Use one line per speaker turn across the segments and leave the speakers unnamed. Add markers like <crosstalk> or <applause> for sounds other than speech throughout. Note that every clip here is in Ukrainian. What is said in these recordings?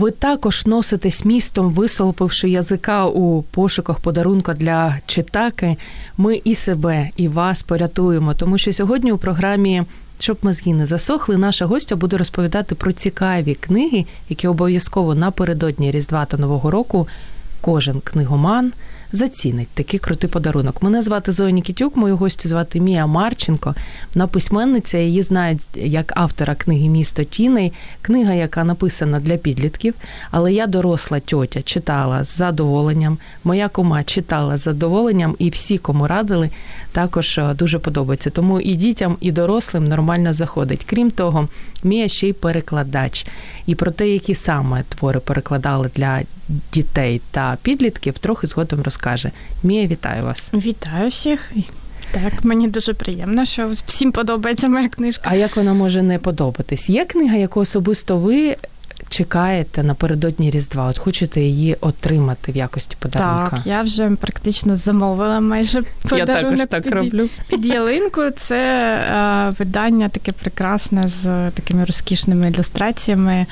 Ви також носитесь містом, висолопивши язика у пошуках подарунка для читаки. Ми і себе, і вас порятуємо, тому що сьогодні у програмі. Щоб мозги не засохли, наша гостя буде розповідати про цікаві книги, які обов'язково напередодні Різдва та Нового року кожен книгоман зацінить такий крутий подарунок. Мене звати Зоя Нікітюк, мою гостю звати Мія Марченко. Вона письменниця, її знають як автора книги Місто Тіней, книга, яка написана для підлітків. Але я доросла тьотя читала з задоволенням. Моя кома читала з задоволенням, і всі, кому радили, також е, дуже подобається. Тому і дітям, і дорослим нормально заходить. Крім того, Мія ще й перекладач. І про те, які саме твори перекладали для дітей та підлітків, трохи згодом розкаже. Мія, вітаю вас.
Вітаю всіх. Так, мені дуже приємно, що всім подобається моя книжка.
А як вона може не подобатись? Є книга, яку особисто ви чекаєте напередодні Різдва? От хочете її отримати в якості подарунка?
Так, я вже практично замовила майже подарунок
я також так
під,
роблю.
під ялинку. Це е, видання таке прекрасне з такими розкішними ілюстраціями.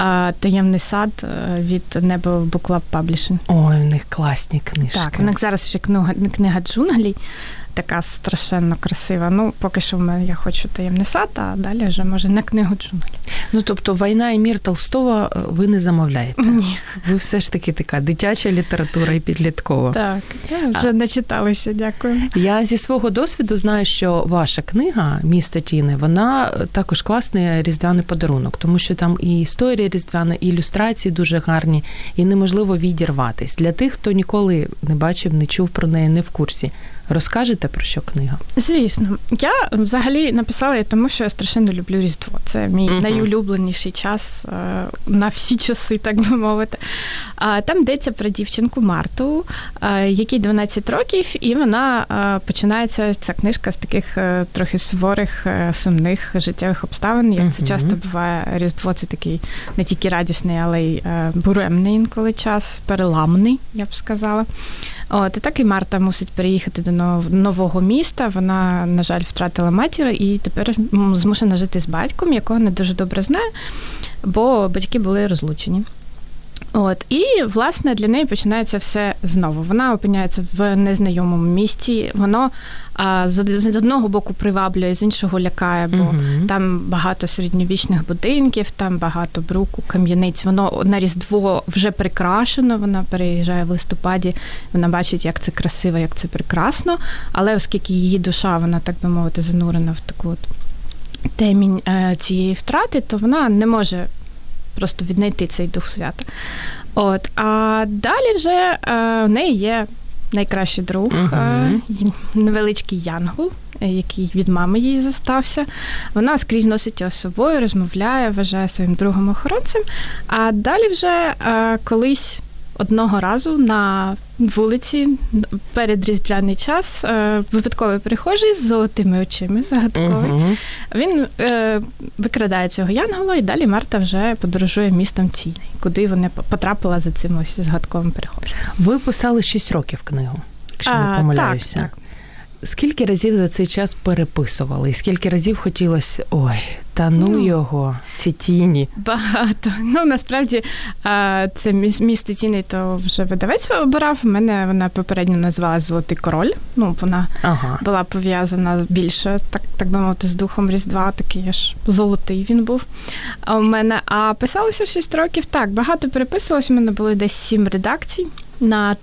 Е, Таємний сад е, від Небо Book Publishing.
Ой, у них класні книжки.
Так, у них зараз ще книга, книга джунглі. Така страшенно красива. Ну, поки що я хочу таємний сад, а далі вже може на книгу джунглі.
Ну тобто війна і мір Толстого ви не замовляєте?
Ні.
Ви все ж таки така дитяча література і підліткова.
Так, я вже а... начиталася, дякую.
Я зі свого досвіду знаю, що ваша книга Місто Тіни, вона також класний різдвяний подарунок, тому що там і історія різдвяна, і ілюстрації дуже гарні, і неможливо відірватись. Для тих, хто ніколи не бачив, не чув про неї, не в курсі. Розкажете про що книга?
Звісно, я взагалі написала її, тому що я страшенно люблю Різдво. Це мій uh-huh. найулюбленіший час е, на всі часи, так би мовити. Там йдеться про дівчинку Марту, е, якій 12 років, і вона е, починається ця книжка з таких трохи суворих, сумних життєвих обставин. Як uh-huh. це часто буває, Різдво це такий не тільки радісний, але й буремний інколи час, переламний, я б сказала. От і так і Марта мусить переїхати до нового міста. Вона, на жаль, втратила матір і тепер змушена жити з батьком, якого не дуже добре знає, бо батьки були розлучені. От і власне для неї починається все знову. Вона опиняється в незнайомому місті. Воно а, з одного боку приваблює, з іншого лякає, бо uh там багато середньовічних будинків, там багато бруку, кам'яниць. Воно на різдво вже прикрашено. Вона переїжджає в листопаді. Вона бачить, як це красиво, як це прекрасно. Але оскільки її душа, вона так би мовити, занурена в таку от темінь е, цієї втрати, то вона не може просто віднайти цей дух свята. От, А далі вже е, в неї є найкращий друг, uh-huh. невеличкий янгул, е, який від мами їй застався. Вона скрізь носить його з собою, розмовляє, вважає своїм другом охоронцем. А далі вже колись одного разу на вулиці перед різдвяний час е, випадковий перехожий з золотими очима загадковий. uh Він е, викрадає цього янгола, і далі Марта вже подорожує містом Тіней, куди вони потрапила за цим ось згадковим перехожим.
Ви писали 6 років книгу, якщо а, не помиляюся. Так, так. Скільки разів за цей час переписували, і скільки разів хотілося ой, та ну, ну його, ці тіні?
Багато. Ну насправді це місто тіні, то вже видавець обирав. Мене вона попередньо називалася Золотий король. Ну, вона ага. була пов'язана більше, так так би мовити, з духом Різдва, такий аж золотий він був. А у мене, а писалося 6 років. Так, багато переписувалось. У мене було десь 7 редакцій на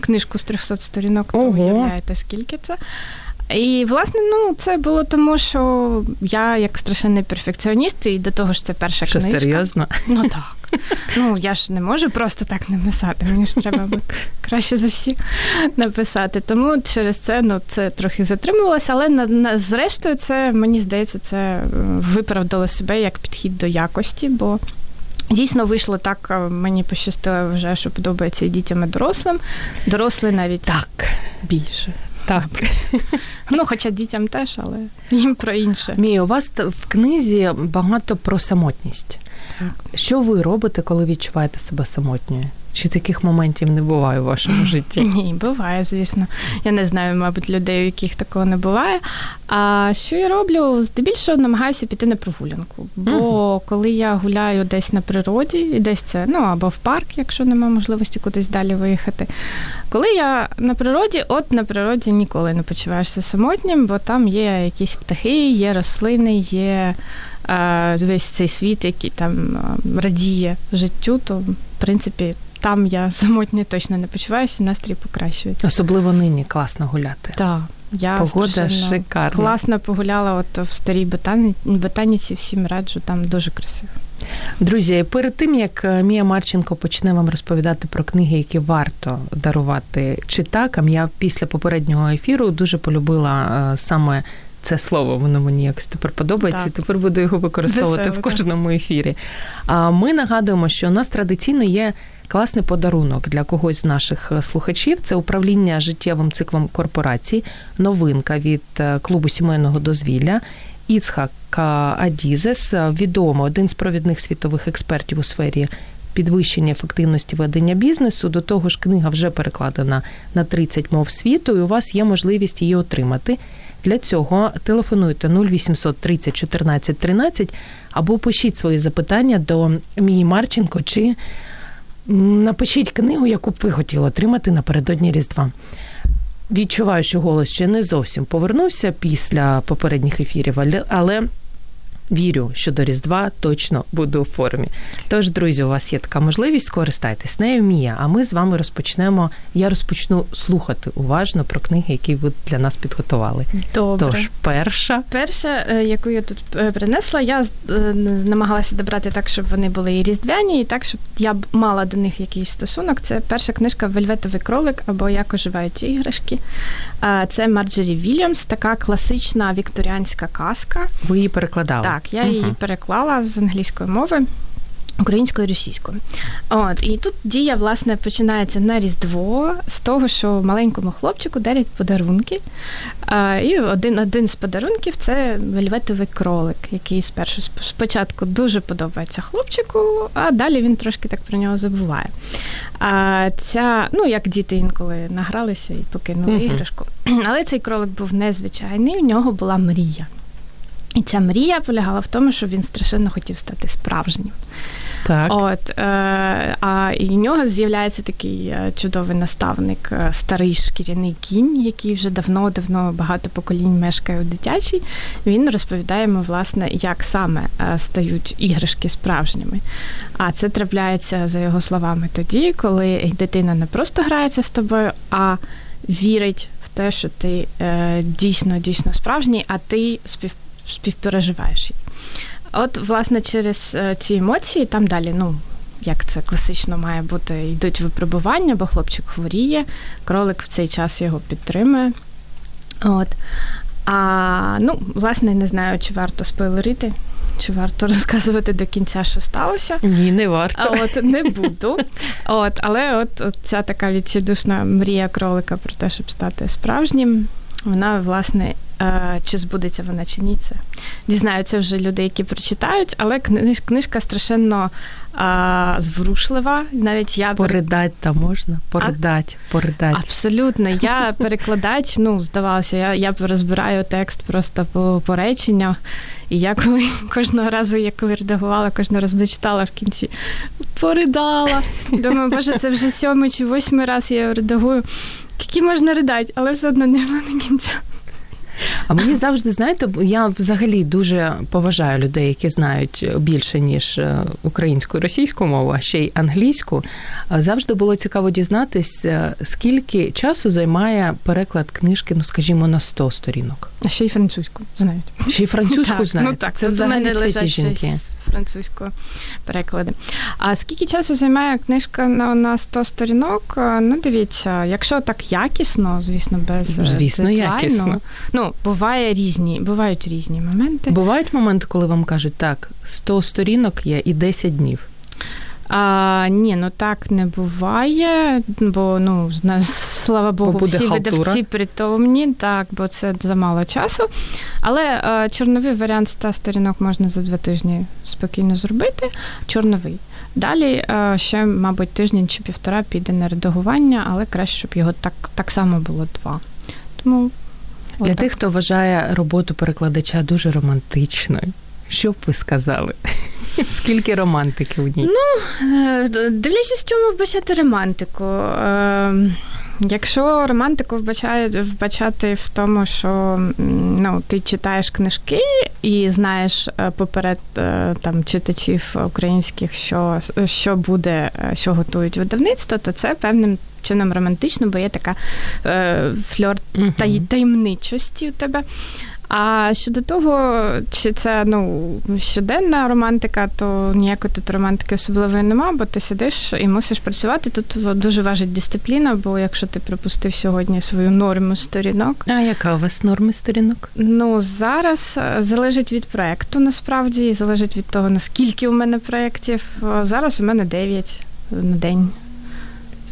книжку з 300 сторінок, то уявляєте, скільки це. І, власне, ну, це було тому, що я як страшенний перфекціоніст, і до того ж це перша
Що,
книжка.
серйозно?
Ну так. Ну, я ж не можу просто так написати. Мені ж треба краще за всі написати. Тому через це ну, це трохи затримувалося, але на, на, зрештою, це мені здається, це е, виправдало себе як підхід до якості, бо. Дійсно вийшло так, е, мені пощастило вже, що подобається і дітям і дорослим. Дорослі навіть
так
більше.
Так.
Ну, хоча дітям теж, але їм про інше.
Мія, у вас в книзі багато про самотність. Так. Що ви робите, коли відчуваєте себе самотньою? Чи таких моментів не буває у вашому житті? <laughs>
Ні, буває, звісно. Я не знаю, мабуть, людей, у яких такого не буває. А що я роблю? Здебільшого намагаюся піти на прогулянку. Бо uh коли я гуляю десь на природі, і десь це ну або в парк, якщо немає можливості кудись далі виїхати. Коли я на природі, от на природі ніколи не почуваєшся самотнім, бо там є якісь птахи, є рослини, є. Весь цей світ, який там радіє життю, то в принципі там я <laughs> самотньо точно не почуваюся, настрій покращується.
Особливо нині класно гуляти.
Так. Я
Погода шикарна.
Класно погуляла от в старій ботані... ботаніці, всім раджу, там дуже красиво.
Друзі, перед тим як е, Мія Марченко почне вам розповідати про книги, які варто дарувати читакам, я після попереднього ефіру дуже полюбила е, саме це слово, воно мені якось тепер подобається. Так. Тепер буду його використовувати Весело, в кожному ефірі. А ми нагадуємо, що у нас традиційно є класний подарунок для когось з наших е, слухачів. Це управління життєвим циклом корпорацій, новинка від е, клубу сімейного дозвілля. Іцхак Адізес, е, відомо один з провідних світових експертів у сфері підвищення ефективності ведення бізнесу. До того ж, книга вже перекладена на 30 мов світу, і у вас є можливість її отримати. Для цього телефонуйте 0800 30 14 13 або пишіть свої запитання до Мії Марченко чи напишіть книгу, яку б ви хотіли отримати напередодні Різдва. Відчуваю, що голос ще не зовсім повернувся після попередніх ефірів, але вірю, що до Різдва точно буду у формі. Тож, друзі, у вас є така можливість, користайтесь нею, Мія. А ми з вами розпочнемо. Я розпочну слухати уважно про книги, які ви для нас підготували.
Добре.
Тож, перша,
перша, е, яку я тут е, принесла, я е, намагалася добрати так, щоб вони були і різдвяні, і так, щоб я мала до них якийсь стосунок. Це перша книжка Вельветовий кролик або Як оживають іграшки. Це Марджері Вільямс, така класична вікторіанська казка.
Ви її перекладали?
Так. Я її переклала з англійської мови. Українською і російською. От, І тут дія, власне, починається на Різдво з того, що маленькому хлопчику дарять подарунки. А, І один один з подарунків це вельветовий кролик, який спершу спочатку дуже подобається хлопчику, а далі він трошки так про нього забуває. А ця, ну, як діти інколи награлися і покинули uh-huh. іграшку. <clears throat> Але цей кролик був незвичайний, у нього була мрія. І ця мрія полягала в тому, що він страшенно хотів стати справжнім.
Так.
От, е, А і в нього з'являється такий е, чудовий наставник, е, старий шкіряний кінь, який вже давно-давно багато поколінь мешкає у дитячій. Він розповідає йому, власне, як саме е, стають іграшки справжніми. А це трапляється, за його словами, тоді, коли дитина не просто грається з тобою, а вірить в те, що ти е, дійсно дійсно справжній, а ти спів співпереживаєш її. От, власне, через е, ці емоції там далі, ну. Як це класично має бути, йдуть випробування, бо хлопчик хворіє, кролик в цей час його підтримує. От. А ну, власне, не знаю, чи варто спойлерити, чи варто <laughs> розказувати до кінця, що сталося.
Ні, не варто.
А от не буду. От, Але от, от ця така відчайдушна мрія кролика про те, щоб стати справжнім, вона, власне, чи збудеться вона, чи ні, це дізнаються вже люди, які прочитають, але книжка страшенно а, зворушлива. Навіть я
Поридать там можна? Поридать, а? поридать.
Абсолютно. Я <laughs> перекладач, ну, здавалося, я я розбираю текст просто по, по реченнях. І я коли <laughs> кожного разу, я коли редагувала, кожного разу дочитала в кінці, поридала. Думаю, боже, це вже сьомий чи восьмий раз я його редагую. Які можна ридати, але все одно не йшла до кінця.
А мені завжди, знаєте, я взагалі дуже поважаю людей, які знають більше, ніж е, українську і російську мову, а ще й англійську. Завжди було цікаво дізнатися, скільки часу займає переклад книжки, ну скажімо, на 100 сторінок.
А ще й французьку знають.
Ще й французьку знають.
Ну, так,
Це взагалі святі жінки.
Французькою переклади. А скільки часу займає книжка на на 100 сторінок? Ну, дивіться, якщо так якісно, звісно, без
звісно, дедлайну, якісно.
Ну, буває різні, бувають різні моменти.
Бувають моменти, коли вам кажуть, так, 100 сторінок є і 10 днів.
А, Ні, ну так не буває, бо ну слава Богу,
бо
всі
халтура.
видавці притомні, так, бо це замало часу. Але а, чорновий варіант 100 сторінок можна за два тижні спокійно зробити. Чорновий. Далі а, ще, мабуть, тиждень чи півтора піде на редагування, але краще, щоб його так, так само було два. Тому
для отак. тих, хто вважає роботу перекладача дуже романтичною. Що б ви сказали? <laughs> Скільки романтики в ній?
Ну, е, дивлячись, чому вбачати романтику. Ем, якщо романтику вбачає, вбачати в тому, що ну, ти читаєш книжки і знаєш е, поперед е, там читачів українських, що що буде, що готують видавництво, то це певним чином романтично, бо є така е, фльор таємничості у тебе. А щодо того, чи це ну щоденна романтика, то ніякої тут романтики особливої нема, бо ти сидиш і мусиш працювати. Тут дуже важить дисципліна, бо якщо ти пропустив сьогодні свою норму сторінок.
А яка у вас норма сторінок?
Ну зараз е, залежить від проекту, насправді, і залежить від того, наскільки у мене проєктів. Зараз у мене 9 на день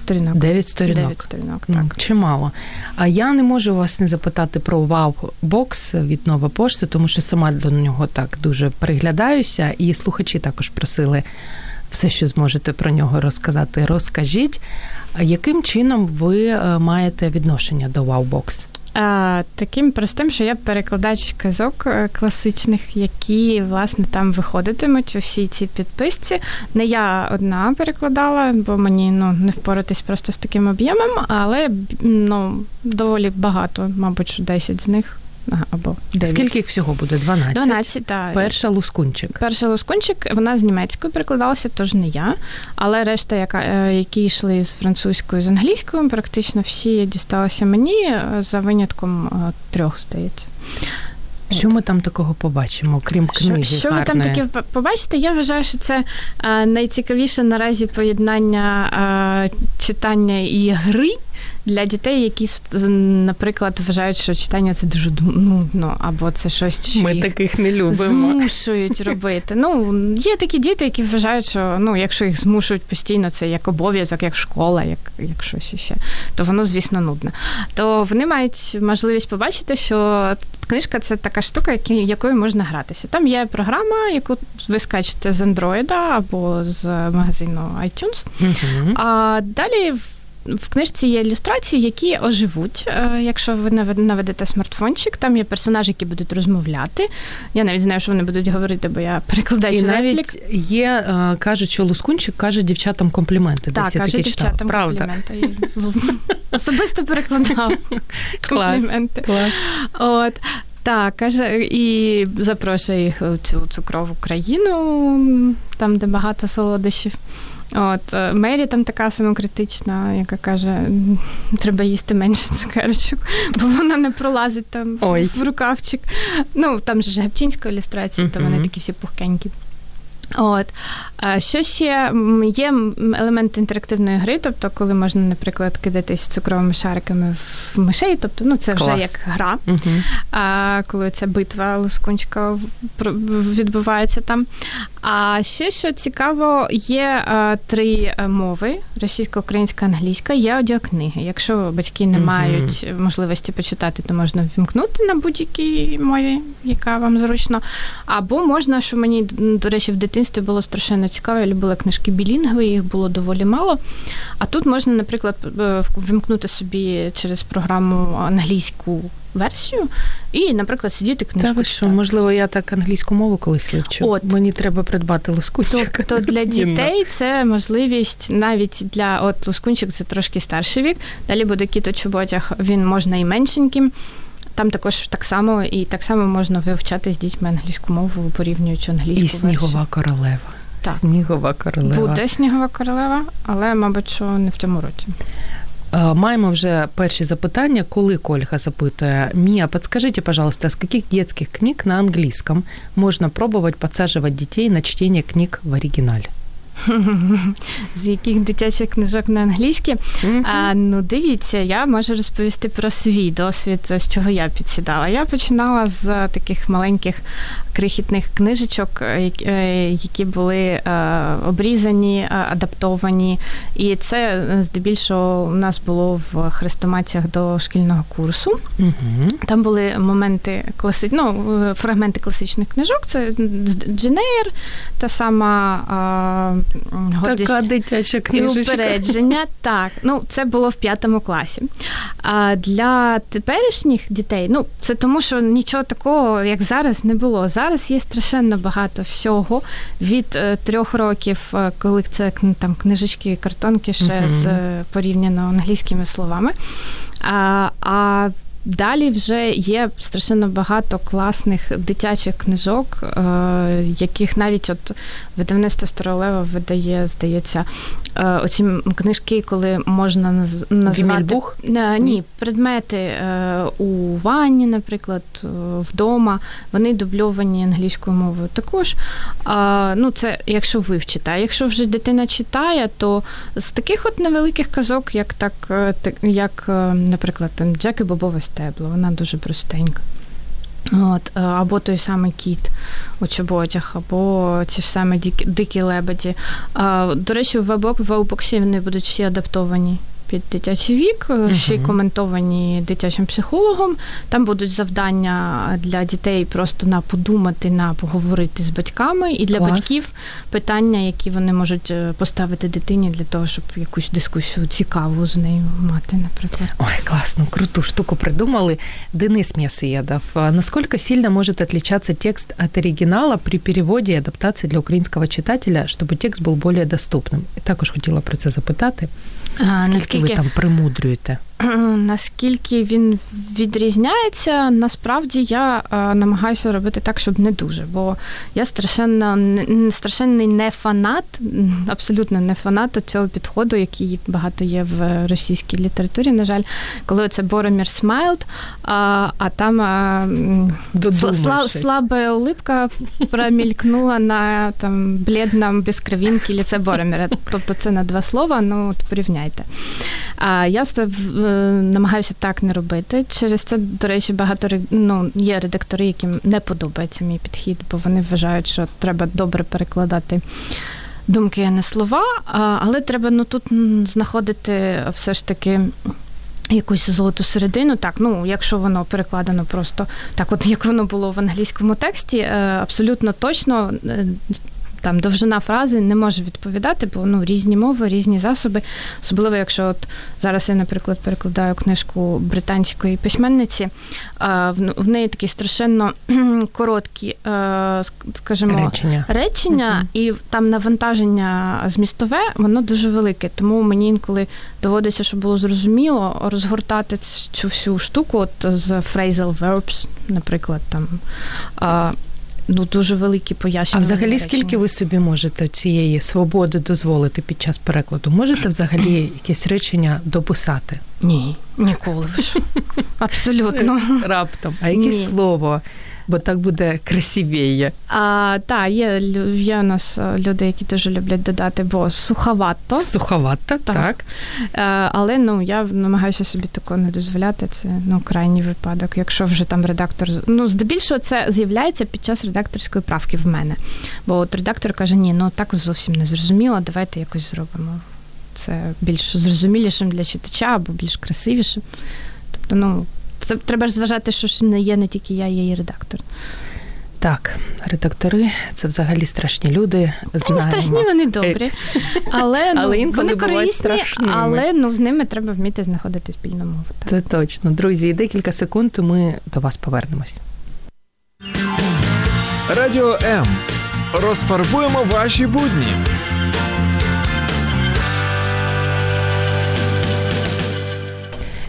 сторінок.
Дев'ять сторінок.
Дев'ять сторінок, так.
Чимало. А я не можу вас не запитати про Вау-бокс від Нова пошти, тому що сама до нього так дуже приглядаюся, і слухачі також просили все, що зможете про нього розказати. Розкажіть, яким чином ви е, маєте відношення до Вау-бокс?
А, Таким простим, що я перекладач казок е, класичних, які власне там виходитимуть у всій цій підписці. Не я одна перекладала, бо мені ну не впоратись просто з таким об'ємом, але ну доволі багато, мабуть, 10 з них або 9.
Скільки їх всього буде? 12?
12, так.
Перша лускунчик.
Перша лускунчик, вона з німецькою перекладалася, тож не я. Але решта, яка, е, які йшли з французькою, з англійською, практично всі дісталися мені е, за винятком е, трьох, здається.
Що ми там такого побачимо, крім книги?
Що, що ви там таке побачите? Я вважаю, що це найцікавіше наразі поєднання читання і гри для дітей, які, наприклад, вважають, що читання це дуже нудно, або це щось що
ми таких не любимо.
змушують <laughs> робити. Ну є такі діти, які вважають, що ну, якщо їх змушують постійно, це як обов'язок, як школа, як як щось іще, то воно, звісно, нудно. То вони мають можливість побачити, що книжка це така штука, якою можна гратися. Там є програма, яку ви скачете з Android або з магазину iTunes. Uh-huh. А далі в книжці є ілюстрації, які оживуть, е, якщо ви наведете смартфончик. Там є персонажі, які будуть розмовляти. Я навіть знаю, що вони будуть говорити, бо я перекладаю.
І навіть є, е, кажуть, що Лускунчик каже дівчатам компліменти.
Так, каже дівчатам
Правда.
компліменти. Особисто перекладав <laughs> компліменти.
Клас.
От. Так, каже, і запрошує їх у цю цукрову країну, там, де багато солодощів. От е, Мері там така самокритична, яка каже, треба їсти менше цукерочок, бо вона не пролазить там
Ой.
в рукавчик. Ну там же Гепчинська ілюстрація, uh-huh. то вони такі всі пухкенькі. От що ще є елемент інтерактивної гри, тобто, коли можна, наприклад, кидатись цукровими шариками в мишей, тобто ну це вже Клас. як гра, uh-huh. а коли ця битва лускунчика відбувається там. А ще що цікаво, є три мови: російська, українська, англійська, є аудіокниги. Якщо батьки не мають можливості почитати, то можна вімкнути на будь-якій мові, яка вам зручно. Або можна, що мені, до речі, в дитинстві було страшенно цікаво, я любила книжки білінгви, їх було доволі мало. А тут можна, наприклад, вимкнути собі через програму англійську версію і, наприклад, сидіти книжку.
Так, що, можливо, я так англійську мову колись вивчу. От мені треба придбати лоскунчик.
Тобто <laughs> для дітей це можливість навіть для от лоскунчик це трошки старший вік. Далі буде кіто чоботяг, він можна і меншеньким. Там також так само і так само можна вивчати з дітьми англійську мову, порівнюючи англійську
І снігова
версію.
королева. Так. Снігова королева.
Буде снігова королева, але, мабуть, що не в цьому році.
Маємо вже перші запитання, коли Кольга запитує Мія, подскажите, пожалуйста, с каких детских книг на английском можно пробовать подсаживать детей на чтение книг в оригинале? <laughs>
З яких дитячих книжок на англійській? Mm-hmm. А, Ну, дивіться, я можу розповісти про свій досвід, з чого я підсідала. Я починала з таких маленьких крихітних книжечок, які були обрізані, адаптовані. І це здебільшого у нас було в хрестоматіях до шкільного курсу. Mm-hmm. Там були моменти класи... ну, фрагменти класичних книжок. Це Дженейр, та сама
гордість така дитяча книжечка.
і упередження. <laughs> Так, ну це було в п'ятому класі. А для теперішніх дітей, ну це тому, що нічого такого, як зараз, не було. Зараз є страшенно багато всього від е, трьох років, е, коли це там книжечки, картонки ще uh-huh. з порівняно англійськими словами. А, а Далі вже є страшенно багато класних дитячих книжок, е, яких навіть от видавництво Старолева видає, здається, е, оці книжки, коли можна назвати
е,
ні, предмети у ванні, наприклад, вдома. Вони дубльовані англійською мовою. Також ну, це якщо вивчити. А якщо вже дитина читає, то з таких от невеликих казок, як так, як, наприклад, Джек і Бобове стебло, вона дуже простенька. От, е, Або той самий кіт у чоботях, або ті ж самі дикі, лебеді. До речі, в вебоксі вони будуть всі адаптовані під дитячий вік, uh ще й коментовані дитячим психологом. Там будуть завдання для дітей просто на подумати, на поговорити з батьками, і для Клас. батьків питання, які вони можуть е, поставити дитині для того, щоб якусь дискусію цікаву з нею мати, наприклад.
Ой, класно, круту штуку придумали. Денис Мясоедов. Насколько сильно может отличаться текст от оригинала при переводі і адаптації для українського читателя, щоб текст був більш доступним? І також хотіла про це запитати. А, наскільки ви там примудрюєте? <clears throat>
Наскільки він відрізняється, насправді я намагаюся робити так, щоб не дуже. Бо я страшенно страшенний не фанат, абсолютно не фанат цього підходу, який багато є в російській літературі. На жаль, коли це Boromir smiled, а а там сла, слабая улыбка промелькнула на там бледном без кровинки лице Боромира. Тобто це на два слова, ну от порівняйте. А я намагаюся так не робити. Через це, до речі, багато ну, є редактори, яким не подобається мій підхід, бо вони вважають, що треба добре перекладати. Думки, а не слова, але треба ну тут знаходити все ж таки якусь золоту середину. Так, ну якщо воно перекладено просто так, от як воно було в англійському тексті, е, абсолютно точно е, там довжина фрази не може відповідати, бо ну різні мови, різні засоби. Особливо, якщо от зараз я, наприклад, перекладаю книжку британської письменниці, в неї такі страшенно <clears throat> короткі, скажімо,
речення,
речення uh-huh. і там навантаження змістове, воно дуже велике. Тому мені інколи доводиться, щоб було зрозуміло розгортати цю всю штуку, от з phrasal verbs, наприклад, там ну дуже великі пояснення.
А взагалі, скільки ви собі можете цієї свободи дозволити під час перекладу? Можете взагалі <clears throat> якесь речення дописати?
Ні, ніколи. ж. Абсолютно.
Раптом. А яке слово? Бо так буде красивіє.
А, Так, є є у нас е, люди, які дуже люблять додати, бо суховато.
Суховато, так. так.
А, е, але ну я намагаюся собі такого не дозволяти. Це ну крайній випадок. Якщо вже там редактор ну здебільшого це з'являється під час редакторської правки в мене. Бо от редактор каже: Ні, ну так зовсім не зрозуміло, давайте якось зробимо. Це більш зрозумілішим для читача або більш красивішим. Тобто, ну треба ж зважати, що ж не є не тільки я, є і редактор.
Так, редактори це взагалі страшні люди.
Знаємо. Не страшні, вони добрі, але ну, але вони корисні, але ну з ними треба вміти знаходити спільну мову. Так.
Це точно. Друзі, і декілька секунд ми до вас повернемось.
Радіо М. Розфарбуємо ваші будні.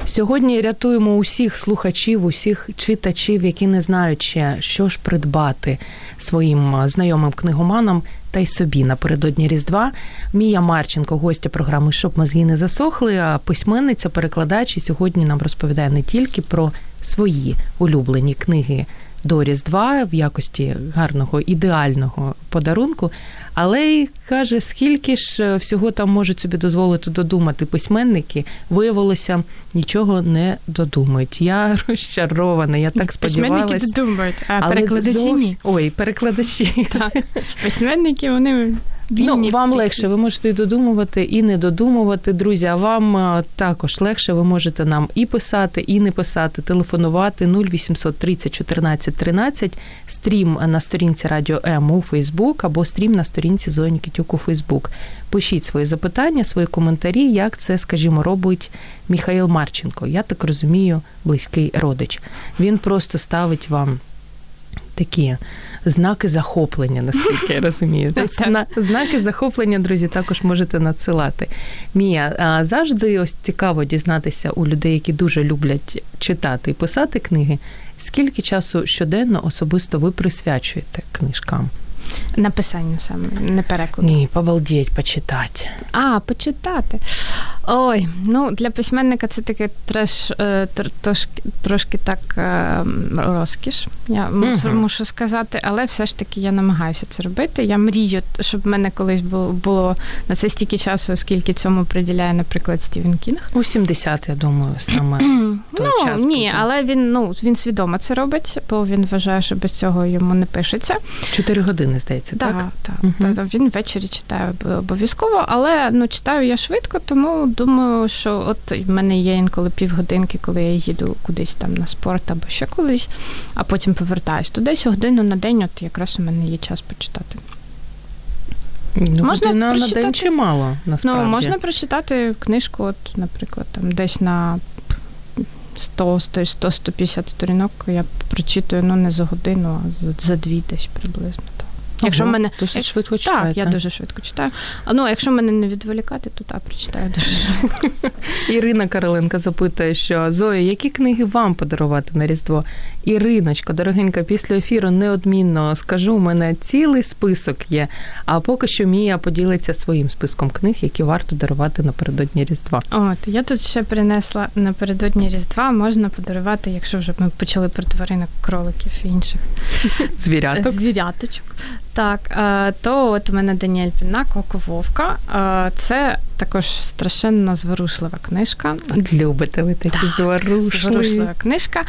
Сьогодні рятуємо усіх слухачів, усіх читачів, які не знають ще, що ж придбати своїм знайомим книгоманам та й собі напередодні Різдва. Мія Марченко, гостя програми Щоб мозги не засохли. А письменниця, перекладач і сьогодні нам розповідає не тільки про свої улюблені книги до Різдва в якості гарного ідеального подарунку, але й каже, скільки ж е, всього там можуть собі дозволити додумати письменники, виявилося, нічого не додумають. Я <laughs> розчарована, я так сподівалася.
Письменники додумають, а перекладачі зовс... ні.
Ой, перекладачі.
Так. <laughs> Письменники, вони
Ну, вам легше, ви можете і додумувати, і не додумувати. Друзі, а вам е, також легше, ви можете нам і писати, і не писати, телефонувати 0800 30 14 13, стрім на сторінці Радіо М у Фейсбук або стрім на сторінці Зоні Кітюк у Фейсбук. Пишіть свої запитання, свої коментарі, як це, скажімо, робить Міхаїл Марченко. Я так розумію, близький родич. Він просто ставить вам такі знаки захоплення, наскільки я розумію. <laughs> знаки захоплення, друзі, також можете надсилати. Мія, завжди ось цікаво дізнатися у людей, які дуже люблять читати і писати книги. Скільки часу щоденно особисто ви присвячуєте книжкам?
Написанню саме, не перекладу.
Ні, побалдіть, почитати.
А, почитати. Ой, ну для письменника це таке треш, е, трошки, трошки так е, розкіш. Я мушу, uh мушу сказати, але все ж таки я намагаюся це робити. Я мрію, щоб в мене колись було було на це стільки часу, скільки цьому приділяє, наприклад, Стівен Кінг.
У 70, я думаю, саме той
ну,
час.
Ні, буде. але він ну він свідомо це робить, бо він вважає, що без цього йому не пишеться.
Чотири години здається, так?
Так, так. Uh-huh. Він ввечері читає обов'язково, але ну читаю я швидко, тому думаю, що от в мене є інколи півгодинки, коли я їду кудись там на спорт або ще колись, а потім повертаюсь. То десь годину на день, от якраз у мене є час почитати.
Ну, можна на, на день чимало, насправді.
Ну, можна прочитати книжку, от, наприклад, там десь на 100-150 сторінок я прочитую ну не за годину, а за дві десь приблизно.
Якщо Ого, мене досить швидко читаю.
Так, я дуже швидко читаю. А ну, якщо мене не відволікати, то так прочитаю дуже <laughs> швидко.
Ірина Кароленко запитує, що Зоя, які книги вам подарувати на Різдво? Іриночка, дорогенька, після ефіру неодмінно скажу, у мене цілий список є. А поки що Мія поділиться своїм списком книг, які варто дарувати напередодні Різдва.
От я тут ще принесла напередодні Різдва. Можна подарувати, якщо вже ми почали про тваринок, кроликів і інших <laughs>
звіряток.
Звіряточок. Так, е, то от у мене Даніель Пінна, Коко Вовка. Е, це також страшенно зворушлива книжка.
Любите ви такі зворушливі.
Зворушлива книжка.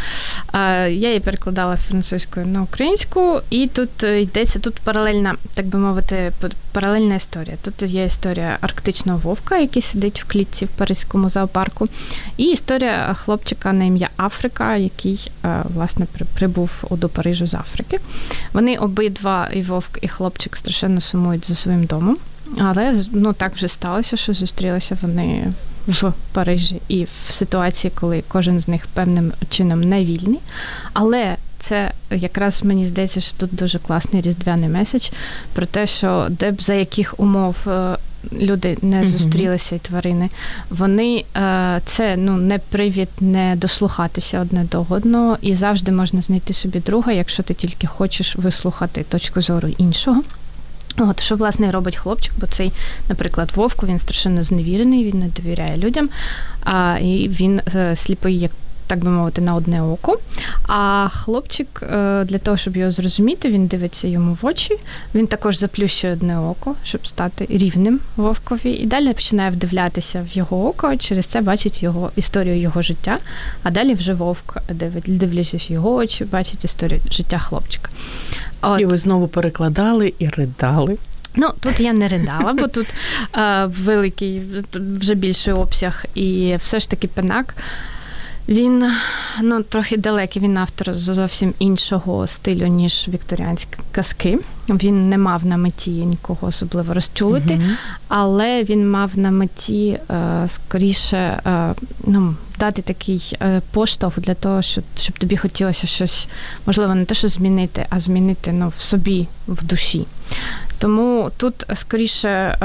Е, я її перекладала з французької на українську, і тут йдеться тут паралельна, так би мовити, паралельна історія. Тут є історія арктичного вовка, який сидить в клітці в Паризькому зоопарку, і історія хлопчика на ім'я Африка, який власне прибув до Парижу з Африки. Вони обидва і вовк, і хлопчик страшенно сумують за своїм домом. Але ну так вже сталося, що зустрілися вони в Парижі і в ситуації, коли кожен з них певним чином не вільний. Але це якраз мені здається, що тут дуже класний різдвяний меседж про те, що де б за яких умов е, люди не зустрілися і тварини, вони е, це ну не привід не дослухатися одне до одного, і завжди можна знайти собі друга, якщо ти тільки хочеш вислухати точку зору іншого. От що власне робить хлопчик, бо цей, наприклад, вовку він страшенно зневірений, він не довіряє людям, а і він е, сліпий як так би мовити, на одне око. А хлопчик, е, для того, щоб його зрозуміти, він дивиться йому в очі. Він також заплющує одне око, щоб стати рівним вовкові, і далі починає вдивлятися в його око. Через це бачить його історію його життя. А далі вже вовк дивлячись в його очі, бачить історію життя хлопчика.
От. І ви знову перекладали і ридали.
Ну, тут я не ридала, бо тут <laughs> е, великий, вже більший обсяг, і все ж таки пенак він ну трохи далекий. Він автор зовсім іншого стилю, ніж вікторіанські казки. Він не мав на меті нікого особливо розчулити, uh але він мав на меті е, скоріше е, ну, дати такий е, поштовх для того, щоб щоб тобі хотілося щось, можливо, не те, що змінити, а змінити ну, в собі, в душі. Тому тут скоріше е,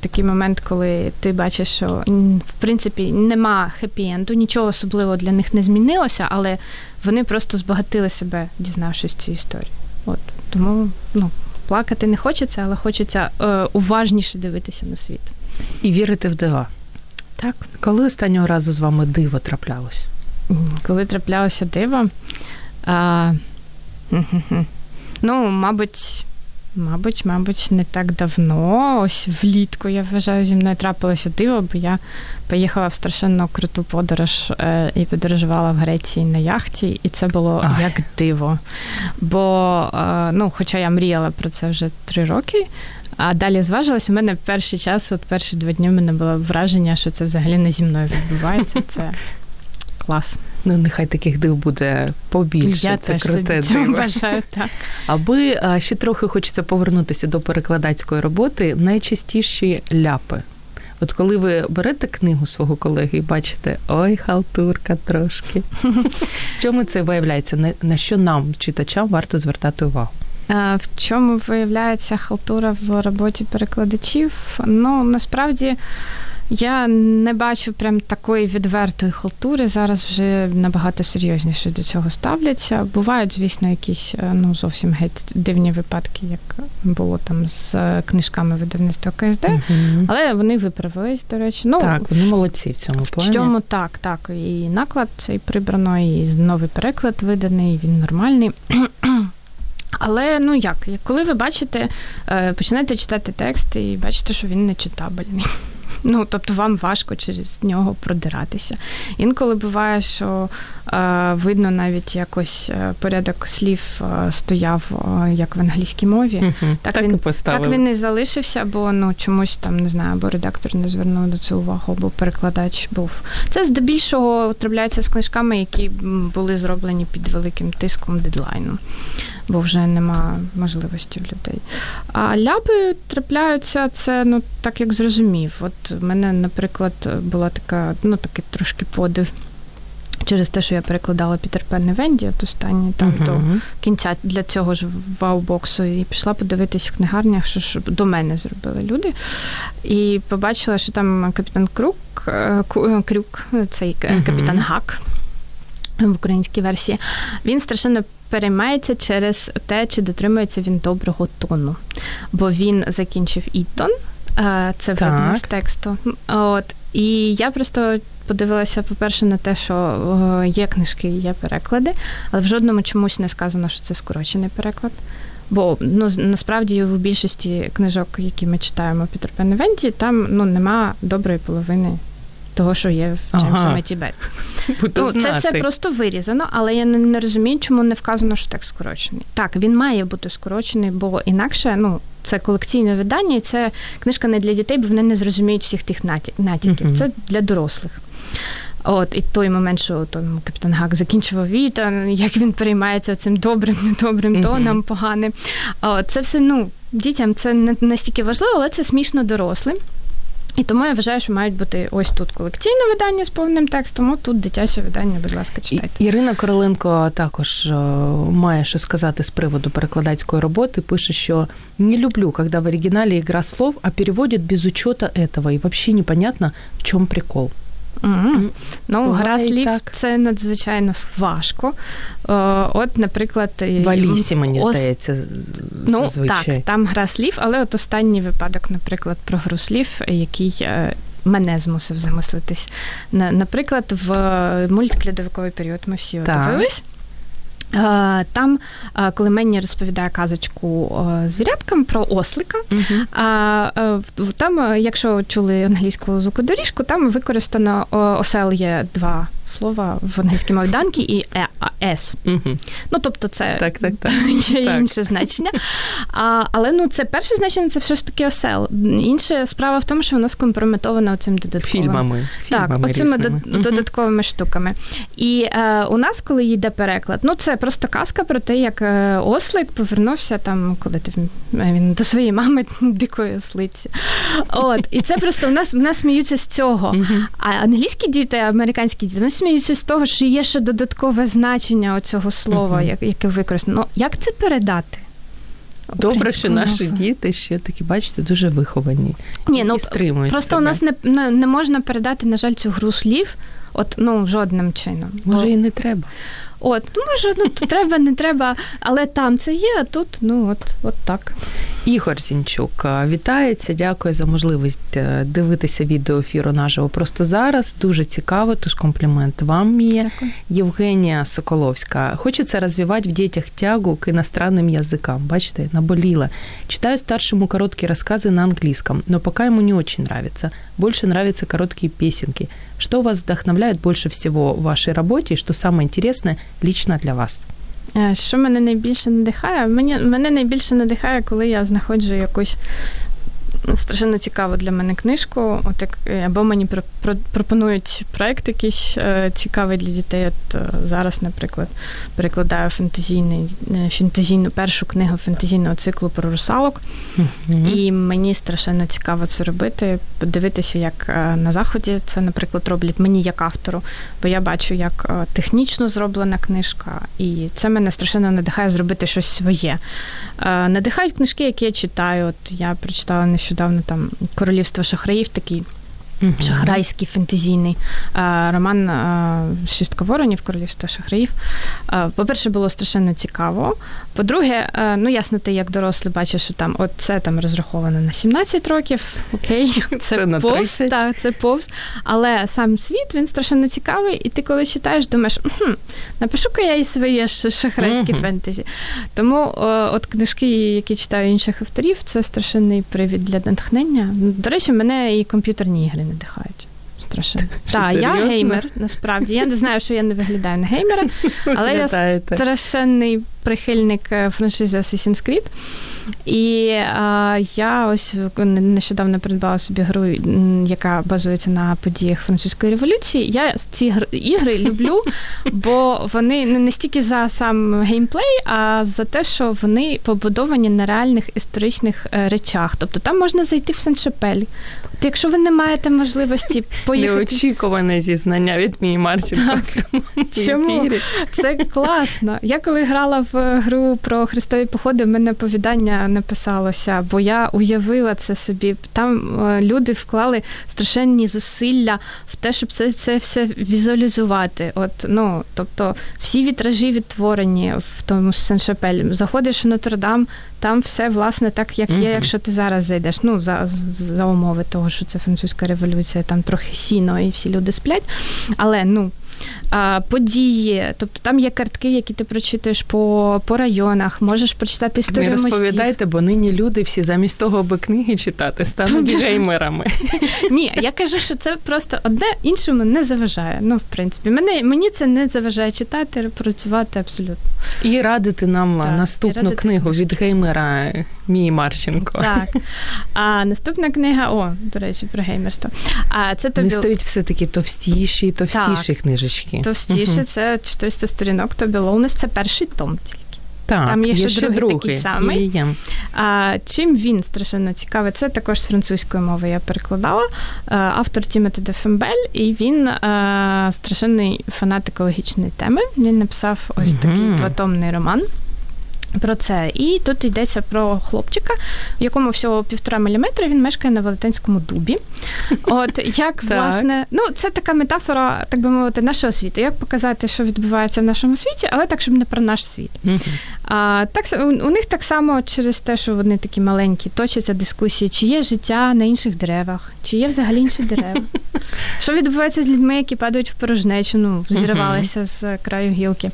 такий момент, коли ти бачиш, що в принципі нема хеппі-енду, нічого особливого для них не змінилося, але вони просто збагатили себе, дізнавшись цю історію. От тому ну плакати не хочеться, але хочеться е, уважніше дивитися на світ.
І вірити в дива.
Так.
Коли останнього разу з вами диво траплялось?
Коли траплялося диво, а, <laughs> ну, мабуть, мабуть, мабуть, не так давно. Ось влітку я вважаю, зі мною трапилося диво, бо я поїхала в страшенно круту подорож е, і подорожувала в Греції на яхті, і це було Ай. як диво. Бо, е, ну, хоча я мріяла про це вже три роки. А далі зважилась, у мене перший час, от перші два дні, в мене було враження, що це взагалі не зі мною відбувається. Це <laughs> клас.
Ну, нехай таких див буде побільше.
Я
це
теж
круте
собі диво. бажаю, так.
Аби ще трохи хочеться повернутися до перекладацької роботи, найчастіші ляпи. От коли ви берете книгу свого колеги і бачите, ой, халтурка трошки. <laughs> В чому це виявляється? На що нам, читачам, варто звертати увагу?
В чому виявляється халтура в роботі перекладачів? Ну, насправді. Я не бачу прям такої відвертої халтури. Зараз вже набагато серйозніше до цього ставляться. Бувають, звісно, якісь е, ну зовсім геть дивні випадки, як було там з книжками видавництва КСД, угу. але вони виправились, до речі. Ну
так, вони молодці в цьому плані.
В чому так, так. І наклад цей прибрано, і новий переклад виданий, він нормальний. <clears throat> Але ну як, коли ви бачите, е, починаєте читати текст і бачите, що він не читабельний. Ну, тобто вам важко через нього продиратися. Інколи буває, що е, видно навіть якось е, порядок слів е, стояв е, як в англійській мові.
Угу, так, так, він,
так він і залишився, бо ну чомусь там не знаю, або редактор не звернув до цього увагу, або перекладач був. Це здебільшого трапляється з книжками, які були зроблені під великим тиском дедлайну бо вже нема можливості в людей. А ляпи трапляються, це ну так як зрозумів. От в мене, наприклад, була така, ну такий трошки подив. Через те, що я перекладала Пітер Пен і Венді, от останні там uh-huh. до кінця для цього ж вау-боксу, і пішла подивитись в книгарнях, що ж до мене зробили люди. І побачила, що там капітан Крук, е, Крюк, цей uh-huh. капітан Гак в українській версії, він страшенно переймається через те, чи дотримується він доброго тону. Бо він закінчив Ітон, е, це видно з тексту. От, І я просто подивилася, по-перше, на те, що є книжки, є переклади, але в жодному чомусь не сказано, що це скорочений переклад. Бо ну насправді в більшості книжок, які ми читаємо Пітер Пен там ну нема доброї половини того, що є в Джеймса ага. Метібет. <laughs> Ну, Це все просто вирізано, але я не, не розумію, чому не вказано, що текст скорочений. Так, він має бути скорочений, бо інакше ну, це колекційне видання, і це книжка не для дітей, бо вони не зрозуміють всіх тих натяків. uh Це для дорослих. От, і той момент, що там капітан Гак закінчував віта, як він переймається цим добрим, недобрим тоном, mm-hmm. поганим. От, це все ну, дітям це не настільки важливо, але це смішно дорослим. І тому я вважаю, що мають бути ось тут колекційне видання з повним текстом, а тут дитяче видання, будь ласка, читайте.
Ірина Короленко також е, має що сказати з приводу перекладацької роботи. Пише, що не люблю, коли в оригіналі ігра слов, а переводять без учета этого, і взагалі непонятно, в чому прикол.
Mm-hmm. Ну, гра слів так. це надзвичайно важко. От, наприклад,
в Алісі, мені ос... здається,
ну, так, там гра слів, але от останній випадок, наприклад, про гру слів, який. Е, мене змусив замислитись. Наприклад, в мультклядовиковий період ми всі дивились. Е, там, е, коли Менні розповідає казочку е, звіряткам про ослика, uh-huh. там, якщо чули англійську звукодоріжку, там використано осел'є два слова в англійській мові данки і е, «с».
Угу.
Ну, тобто, це
так, так, так. <laughs>
є так. інше значення. А, Але ну, це перше значення це все ж таки осел. Інша справа в тому, що воно скомпрометовано цим додатковим.
Фільмами.
Так,
Фільмами
оцими різними. додатковими штуками. І е, у нас, коли йде переклад, ну це просто казка про те, як е, ослик повернувся там, коли ти він до своєї мами <laughs> дикої ослиці. От, І це просто у нас, у нас сміються з цього. А англійські діти, американські діти, вони сміються з того, що є ще додаткове значення цього слова, uh-huh. яке використано. Ну, Як це передати?
Добре, що наші діти ще такі, бачите, дуже виховані.
Ні, ну,
стримують
Просто
себе.
у нас не, не, не можна передати, на жаль, цю гру слів, от ну жодним чином.
Може,
Бо-
і не треба.
От, ну може, ну то треба, не треба, але там це є, а тут ну от, от так.
Ігор Зінчук е, вітається. Дякую за можливість е, дивитися відеоефіру наживо просто зараз. Дуже цікаво, тож комплімент вам, Мія.
Дякую.
Евгения Соколовська. Хочется развивать в детях тягу к иностранным языкам. Бачите, наболела. Читаю старшему короткие рассказы на английском, но пока ему не очень нравится. Больше нравятся короткие песенки. Что вас вдохновляет больше всего в вашей работе и что самое интересное лично для вас?
Е, Що мене найбільше надихає? Мені, мене найбільше надихає, коли я знаходжу якусь страшенно цікаву для мене книжку. От як е, або мені про, про, пропонують проект якийсь е, цікавий для дітей. От е, зараз, наприклад, перекладаю фентезійний, фентезійну першу книгу фентезійного циклу про русалок. І мені страшенно цікаво це робити, подивитися, як е, на заході це, наприклад, роблять мені як автору, бо я бачу, як е, технічно зроблена книжка, і це мене страшенно надихає зробити щось своє. Е, Надихають книжки, які я читаю. От я прочитала нещодавно там Королівство шахраїв, такий Шахрайський фентезійний е, роман е, Шістка воронів, Королівство шахраїв. Е, По-перше, було страшенно цікаво. По-друге, ну ясно, ти як дорослий бачиш, що там от це там розраховано на 17 років. Окей, <laughs> <laughs> це,
Це на
повз,
30.
так, це повз. Але сам світ він страшенно цікавий, і ти коли читаєш, думаєш, «Мгм, напишу-ка я і своє шахрайське
Мгм.
фентезі. Тому от книжки, які читаю інших авторів, це страшенний привід для натхнення. До речі, мене і комп'ютерні ігри надихають. Страшенно. Так, я геймер, насправді. Я не знаю, що я не виглядаю на геймера, але я страшенний прихильник е, франшизи Assassin's Creed. І е, я ось нещодавно придбала собі гру, яка базується на подіях французької революції. Я ці ігри люблю, <laughs> бо вони не настільки за сам геймплей, а за те, що вони побудовані на реальних історичних е, речах. Тобто там можна зайти в Сен-Шапель. От якщо ви не маєте можливості <laughs> поїхати.
Неочікуване зізнання від Мії Марченко. <laughs>
Чому? Це класно. Я коли грала в гру про хрестові походи, в мене оповідання написалося, бо я уявила це собі. Там е, люди вклали страшенні зусилля в те, щоб це, це все візуалізувати. От, ну, тобто, всі вітражі відтворені в тому Сен-Шапелі. Заходиш в Нотр-Дам, там все власне так, як є, якщо ти зараз зайдеш. Ну, за, за умови того, що це французька революція, там трохи сіно і всі люди сплять. Але ну. Події, тобто там є картки, які ти прочитаєш по, по районах, можеш прочитати
Не
розповідайте, мостів.
бо нині люди всі замість того, аби книги читати, стануть геймерами. <laughs>
Ні, я кажу, що це просто одне іншому не заважає. Ну, в принципі, мене, мені це не заважає читати, працювати абсолютно.
І радити нам
Так,
наступну
радити
книгу від геймера Мії Марченко.
Так. А наступна книга, о, до речі, про геймерство. А це тобі
Вони стають все-таки товстіші і товстіші книжечки.
товстіше,
угу.
це 400 сторінок, Тобі Лолнесс це перший том тільки.
Так,
там є ще
ще
другий такий самий.
Є.
А чим він страшенно цікавий? Це також з французької мови я перекладала. А, Автор Тімоте де Фомбель, і він а, страшенний фанат екологічної теми. Він написав ось такий
Мгм.
двотомний роман. Про це. І тут йдеться про хлопчика, в якому всього півтора міліметра він мешкає на велетенському дубі. От як власне, ну це така метафора, так би мовити, нашого світу. Як показати, що відбувається в нашому світі, але так, щоб не про наш світ. А, так, у, у них так само через те, що вони такі маленькі, точаться дискусії, чи є життя на інших деревах, чи є взагалі інші дерева. Що відбувається з людьми, які падають в порожнечу, ну, зірвалися з краю гілки.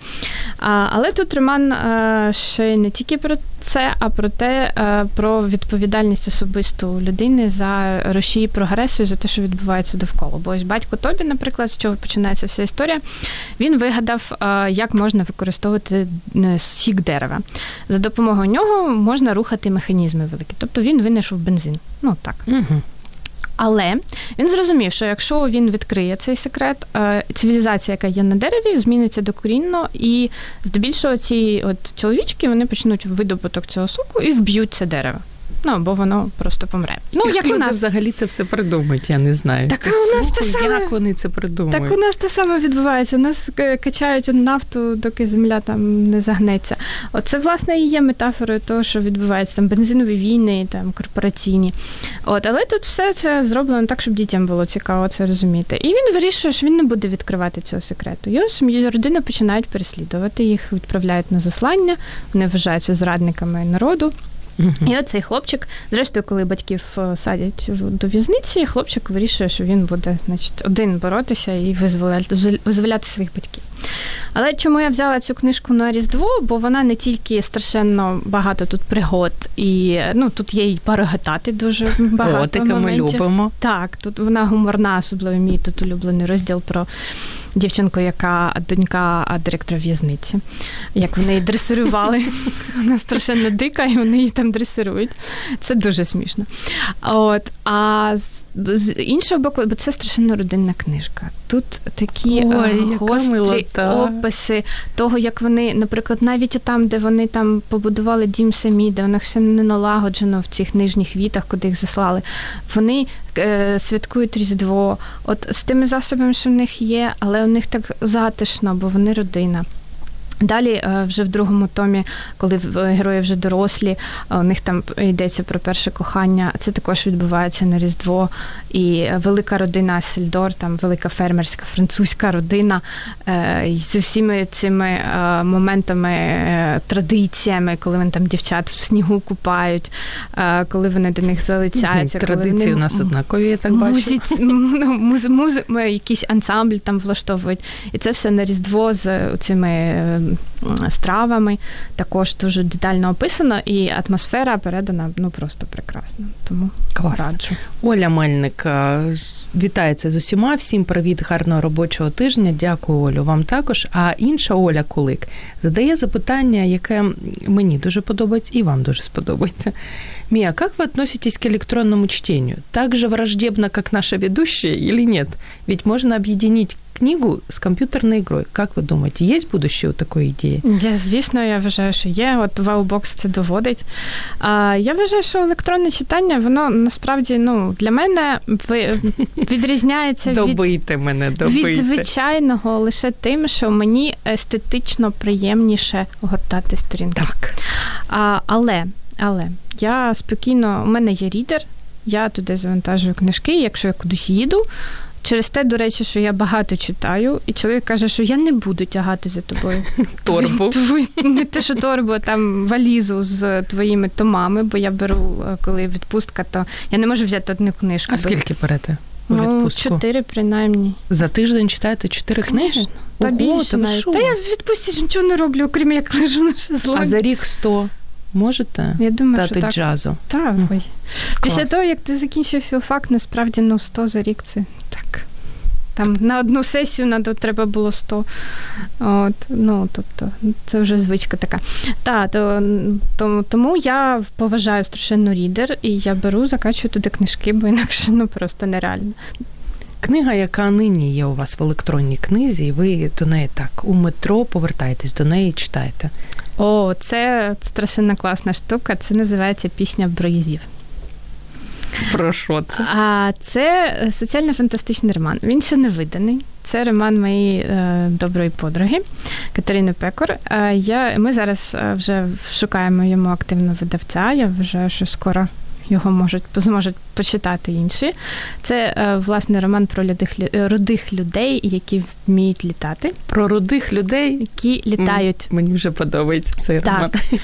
А, але тут роман а, ще й не тільки про це, а про те, про відповідальність особисту людини за рушії прогресу і за те, що відбувається довкола. Бо ось батько Тобі, наприклад, з чого починається вся історія, він вигадав, як можна використовувати е, сік дерева. За допомогою нього можна рухати механізми великі. Тобто він винайшов бензин. Ну так.
Мгм.
Але він зрозумів, що якщо він відкриє цей секрет, е, цивілізація, яка є на дереві, зміниться докорінно, і здебільшого ці от чоловічки вони почнуть видобуток цього соку і вб'ють це дерево. Ну, бо воно просто помре. Ну, як у нас.
взагалі це все придумають, я не знаю.
Так, а у нас те саме.
Як вони це придумають?
Так у нас те саме відбувається. Нас е, качають нафту, доки земля там не загнеться. Оце, власне, і є метафорою того, що відбувається там бензинові війни, там корпораційні. От, Але тут все це зроблено так, щоб дітям було цікаво це розуміти. І він вирішує, що він не буде відкривати цього секрету. Його сім'ю родина починають переслідувати, їх відправляють на заслання, вони вважаються зрадниками народу. І оцей хлопчик, зрештою, коли батьків е, садять до в'язниці, хлопчик вирішує, що він буде значить, один боротися і визволяти, визволяти своїх батьків. Але чому я взяла цю книжку на Різдво? Бо вона не тільки страшенно багато тут пригод, і ну тут є й парогатати дуже багато.
О, таке ми любимо.
Так, тут вона гуморна, особливо мій тут улюблений розділ про дівчинку, яка донька директора в'язниці. Як вони її дресирували. <laughs> Вона страшенно дика, і вони її там дресирують. Це дуже смішно. От, А з іншого боку, бо це страшенно родинна книжка. Тут такі Ой, гострі описи того, як вони, наприклад, навіть там, де вони там побудували дім самі, де у них все не налагоджено в цих нижніх вітах, куди їх заслали. Вони е, святкують Різдво. От з тими засобами, що в них є, але у них так затишно, бо вони родина. Далі, е, вже в другому томі, коли герої вже дорослі, е, у них там йдеться про перше кохання. Це також відбувається на Різдво. І велика родина Сельдор, там велика фермерська французька родина е, з усіми цими моментами, традиціями, коли вони там дівчат в снігу купають, коли вони до них залицяються.
Традиції вони... у нас однакові, я так бачу.
Ну, муз, муз, якийсь ансамбль там влаштовують. І це все на Різдво з цими стравами. Також дуже детально описано, і атмосфера передана ну просто прекрасно. Тому
Клас. раджу. Оля Мельник вітається з усіма. Всім привіт, гарного робочого тижня. Дякую, Олю. Вам також. А інша Оля Кулик задає запитання, яке мені дуже подобається, і вам дуже сподобається. Мия, как вы относитесь к электронному чтению? Так же враждебно, как наша ведущая, или нет? Ведь можно объединить книгу з комп'ютерною грою. Як ви думаєте, є будущее у такої ідеї?
Я, звісно, я вважаю, що є. От Wowbox це доводить. А, Я вважаю, що електронне читання, воно насправді ну, для мене відрізняється
добийте від, мене, добийте.
від звичайного лише тим, що мені естетично приємніше гортати сторінки.
Так.
А, Але, але я спокійно, у мене є рідер, я туди завантажую книжки, якщо я кудись їду. Через те, до речі, що я багато читаю, і чоловік каже, що я не буду тягати за тобою <laughs>
торбу.
Не те, що торбу, а там валізу з твоїми томами, бо я беру, е, коли відпустка, то я не можу взяти одну книжку.
А скільки берете?
Ну, чотири, принаймні.
За тиждень читаєте чотири книжки?
Та більше навіть. Та я в відпустці нічого не роблю, окрім як лежу на шезлонгі.
А за рік сто можете
Я думаю,
дати
що так.
джазу?
Так, ой. Після того, як ти закінчив філфак, насправді ну 100 за рік це так. Там на одну сесію надо, треба було 100. От, ну, тобто, Це вже звичка така. Та, то, то, Тому я поважаю страшенно рідер, і я беру, закачую туди книжки, бо інакше ну, просто нереально.
Книга, яка нині є у вас в електронній книзі, і ви до неї так у метро повертаєтесь до неї і читаєте.
О, це страшенно класна штука. Це називається Пісня бризів.
Про що це?
А це соціально-фантастичний роман. Він ще не виданий. Це роман моєї е, доброї подруги Катерини Пекор. Е, я, Ми зараз е, вже шукаємо йому активно видавця. Я вважаю, що скоро його можуть зможуть почитати інші. Це е, власне роман про людих рудих людей, які вміють літати.
Про рудих людей,
які літають.
Мені вже подобається цей так. роман. <laughs>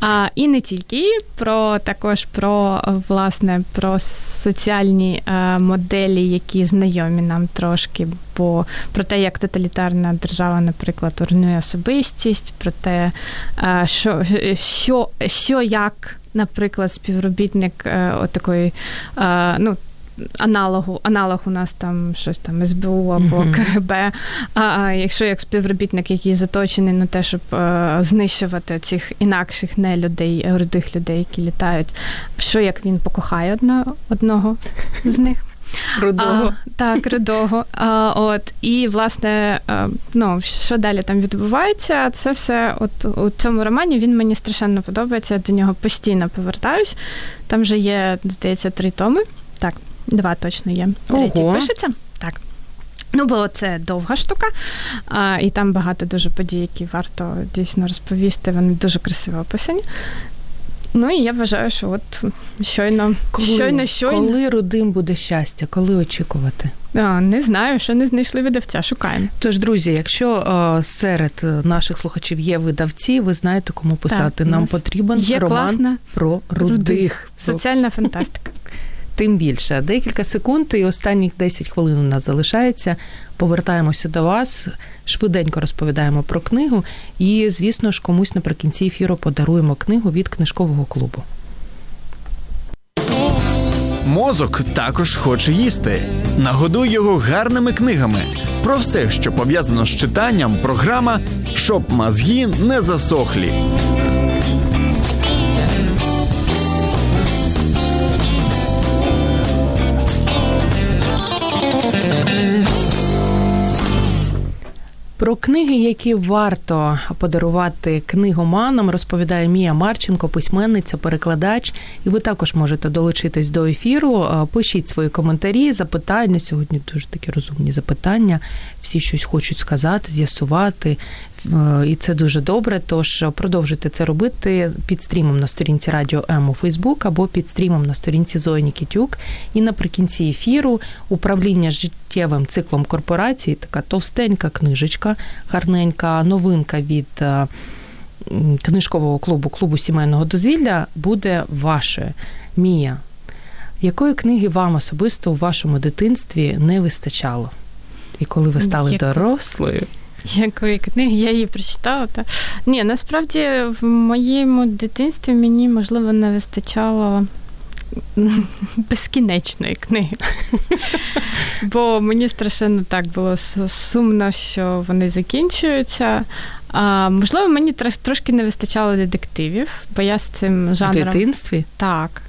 А, І не тільки про також про власне про соціальні е, моделі, які знайомі нам трошки, бо про те, як тоталітарна держава, наприклад, руйнує особистість, про те, е, що, що, що як наприклад, співробітник е, такої, е, ну. Аналогу, аналог у нас там щось там СБУ або. КГБ. А, а якщо як співробітник, який заточений на те, щоб а, знищувати цих інакших не людей, рудих людей, які літають, що як він покохає одного, одного з них?
Рудого.
А, Так, рудого. А, от, І, власне, а, ну, що далі там відбувається, це все от у цьому романі він мені страшенно подобається, я до нього постійно повертаюсь. Там вже є, здається, три томи. Так, два точно є. Третій Ого. пишеться. Так. Ну, бо це довга штука, а, і там багато дуже подій, які варто дійсно розповісти. Вони дуже красиво описані. Ну і я вважаю, що от щойно
коли,
щойно, щойно.
коли родим буде щастя, коли очікувати?
А, Не знаю, що не знайшли видавця, шукаємо.
Тож, друзі, якщо о, серед наших слухачів є видавці, ви знаєте, кому писати. Так, Нам потрібен
є
роман
класна
про рудих.
Соціальна фантастика. <laughs>
Тим більше декілька секунд і останніх 10 хвилин у нас залишається. Повертаємося до вас, швиденько розповідаємо про книгу, і, звісно ж, комусь наприкінці ефіру подаруємо книгу від книжкового клубу.
Мозок також хоче їсти. Нагодуй його гарними книгами. Про все, що пов'язано з читанням, програма щоб мозги не засохлі.
Про книги, які варто подарувати книгоманам, розповідає Мія Марченко, письменниця, перекладач. І ви також можете долучитись до ефіру. Пишіть свої коментарі, запитання. Сьогодні дуже такі розумні запитання. Всі щось хочуть сказати, з'ясувати. І це дуже добре. Тож продовжуйте це робити під стрімом на сторінці Радіо М у Фейсбук або під стрімом на сторінці Зої Нікітюк. І наприкінці ефіру управління життєвим циклом корпорації, така товстенька книжечка, гарненька новинка від. Книжкового клубу клубу сімейного дозвілля буде вашою. Мія. Якої книги вам особисто у вашому дитинстві не вистачало? І коли ви стали
Як...
дорослою?
Якої книги я її прочитала. Та... Ні, насправді в моєму дитинстві мені, можливо, не вистачало безкінечної книги. <laughs> Бо мені страшенно так було сумно, що вони закінчуються. А, Можливо, мені трошки не вистачало детективів, бо я з цим жанром.
В дитинстві?
Так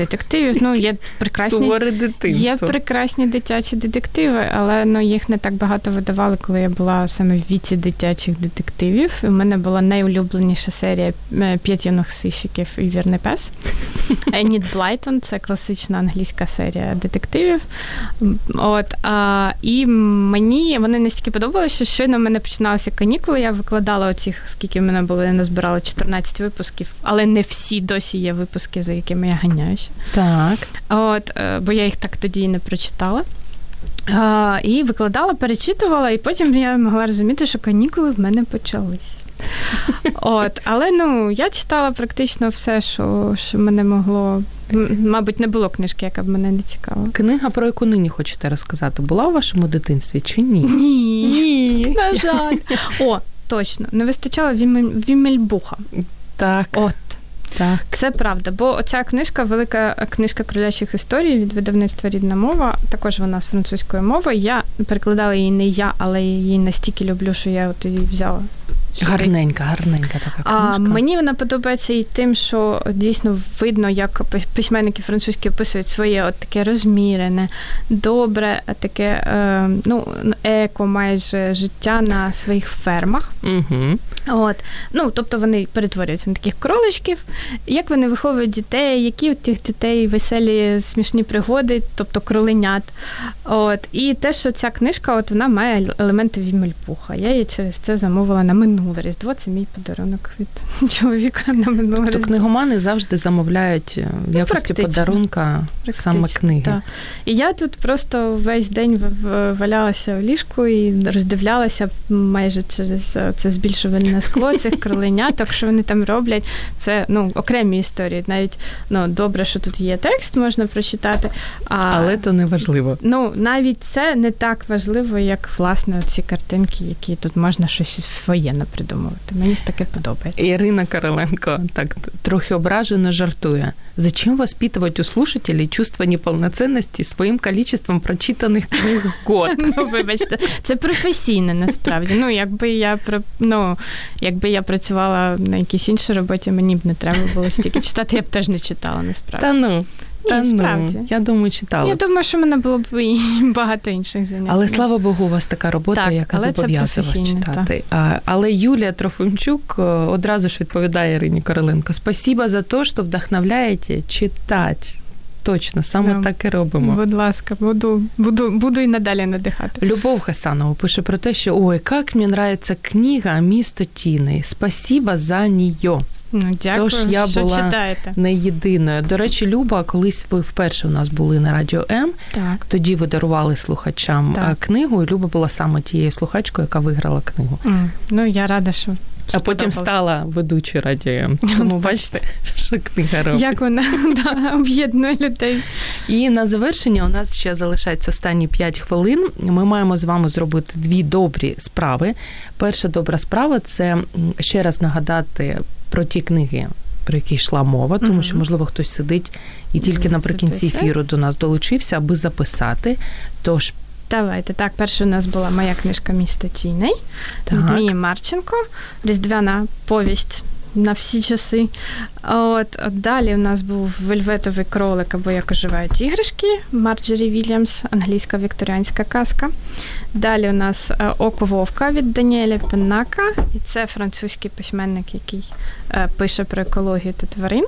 детективів. Ну, є прекрасні є прекрасні дитячі детективи, але ну, їх не так багато видавали, коли я була саме в віці дитячих детективів. У мене була найулюбленіша серія е, п'ять юних сищиків і вірний пес. <laughs> Еніт Блайтон це класична англійська серія детективів. От, а, І мені вони настільки подобалися, що щойно в мене починалися канікули. Я викладала оцих, скільки в мене було, я назбирала 14 випусків, але не всі досі є випуски, за якими я ганяюся.
Так.
От, е, Бо я їх так тоді і не прочитала. А, І викладала, перечитувала, і потім я могла розуміти, що канікули в мене почались. От, Але ну, я читала практично все, що що мене могло. Мабуть, не було книжки, яка б мене не цікавила.
Книга, про яку нині хочете розказати, була у вашому дитинстві чи ні?
Ні. Ні. На жаль. О, точно, не вистачало Вімельбуха.
Так.
От.
Так.
Це правда, бо оця книжка, велика книжка кролячих історій від видавництва рідна мова. Також вона з французької мови. Я перекладала її не я, але її настільки люблю, що я от її взяла
Гарненька, гарненька така книжка.
А мені вона подобається і тим, що дійсно видно, як письменники французькі описують своє от таке розмірене, добре, таке е, ну, еко майже життя на своїх фермах.
Угу.
От. Ну, Тобто вони перетворюються на таких кроличків, як вони виховують дітей, які у тих дітей веселі, смішні пригоди, тобто кроленят. От. І те, що ця книжка от вона має елементи вімельпуха. Я її через це замовила на минуле Різдво це мій подарунок від <laughs> чоловіка на минуле
тобто
Різдво.
книгомани завжди замовляють е, в якості ну, подарунка Практично, саме книги.
Так. І я тут просто весь день валялася в ліжку і роздивлялася майже через е, це збільшувальне скло цих кроленяток, що вони там роблять. Це ну, окремі історії. Навіть ну, добре, що тут є текст, можна прочитати. А,
Але то не важливо.
Ну, навіть це не так важливо, як власне ці картинки, які тут можна щось своє наприклад придумувати. Мені таке подобається.
Ірина Короленко так трохи ображено жартує. Зачем воспитывать у слушателей чувство неполноценности своїм количеством прочитаних книг в год? <laughs>
Ну, вибачте, це професійне насправді. Ну, якби я ну, якби я працювала на якійсь іншій роботі, мені б не треба було стільки <laughs> читати, я б теж не читала насправді.
Та ну. Та Ні, справді. Ну, я думаю, читала.
Я думаю, що в мене було б і <laughs> багато інших занять.
Але слава Богу, у вас така робота, так, яка зобов'язує вас читати. А, але Юлія Трофимчук е, одразу ж відповідає Ірині Короленко: Спасибо за те, що вдохновляєте читати. Точно, саме
Ну,
так і робимо.
Будь ласка, буду, буду, буду і надалі надихати.
Любов Хасанова пише про те, що ой, як мені нравиться книга Місто Тіни. Спасіба за нее.
Ну, дякую,
Тож я
що
була
читаєте.
Не єдиною. До речі, Люба, колись ви вперше у нас були на радіо М.
Так.
Тоді ви дарували слухачам
Так.
книгу, і Люба була саме тією слухачкою, яка виграла книгу.
М, Ну, я рада, що.
А потім стала ведучою радіо Тому бачите, <laughs> що книга робить.
Як вона <laughs> да, об'єднує людей.
І на завершення у нас ще залишається останні 5 хвилин. Ми маємо з вами зробити дві добрі справи. Перша добра справа це ще раз нагадати про ті книги. Про які йшла мова, тому
Мгм.
що можливо хтось сидить і тільки наприкінці ефіру до нас долучився, аби записати. Тож
Давайте. Так, перше у нас була моя книжка Місто тіней від Мії Марченко. Різдвяна повість на всі часи. От далі у нас був Вельветовий кролик або як оживають іграшки Марджері Вільямс, англійська вікторіанська казка. Далі у нас е, Око Вовка від Даніеля Пеннака, і це французький письменник, який е, пише про екологію та тварин.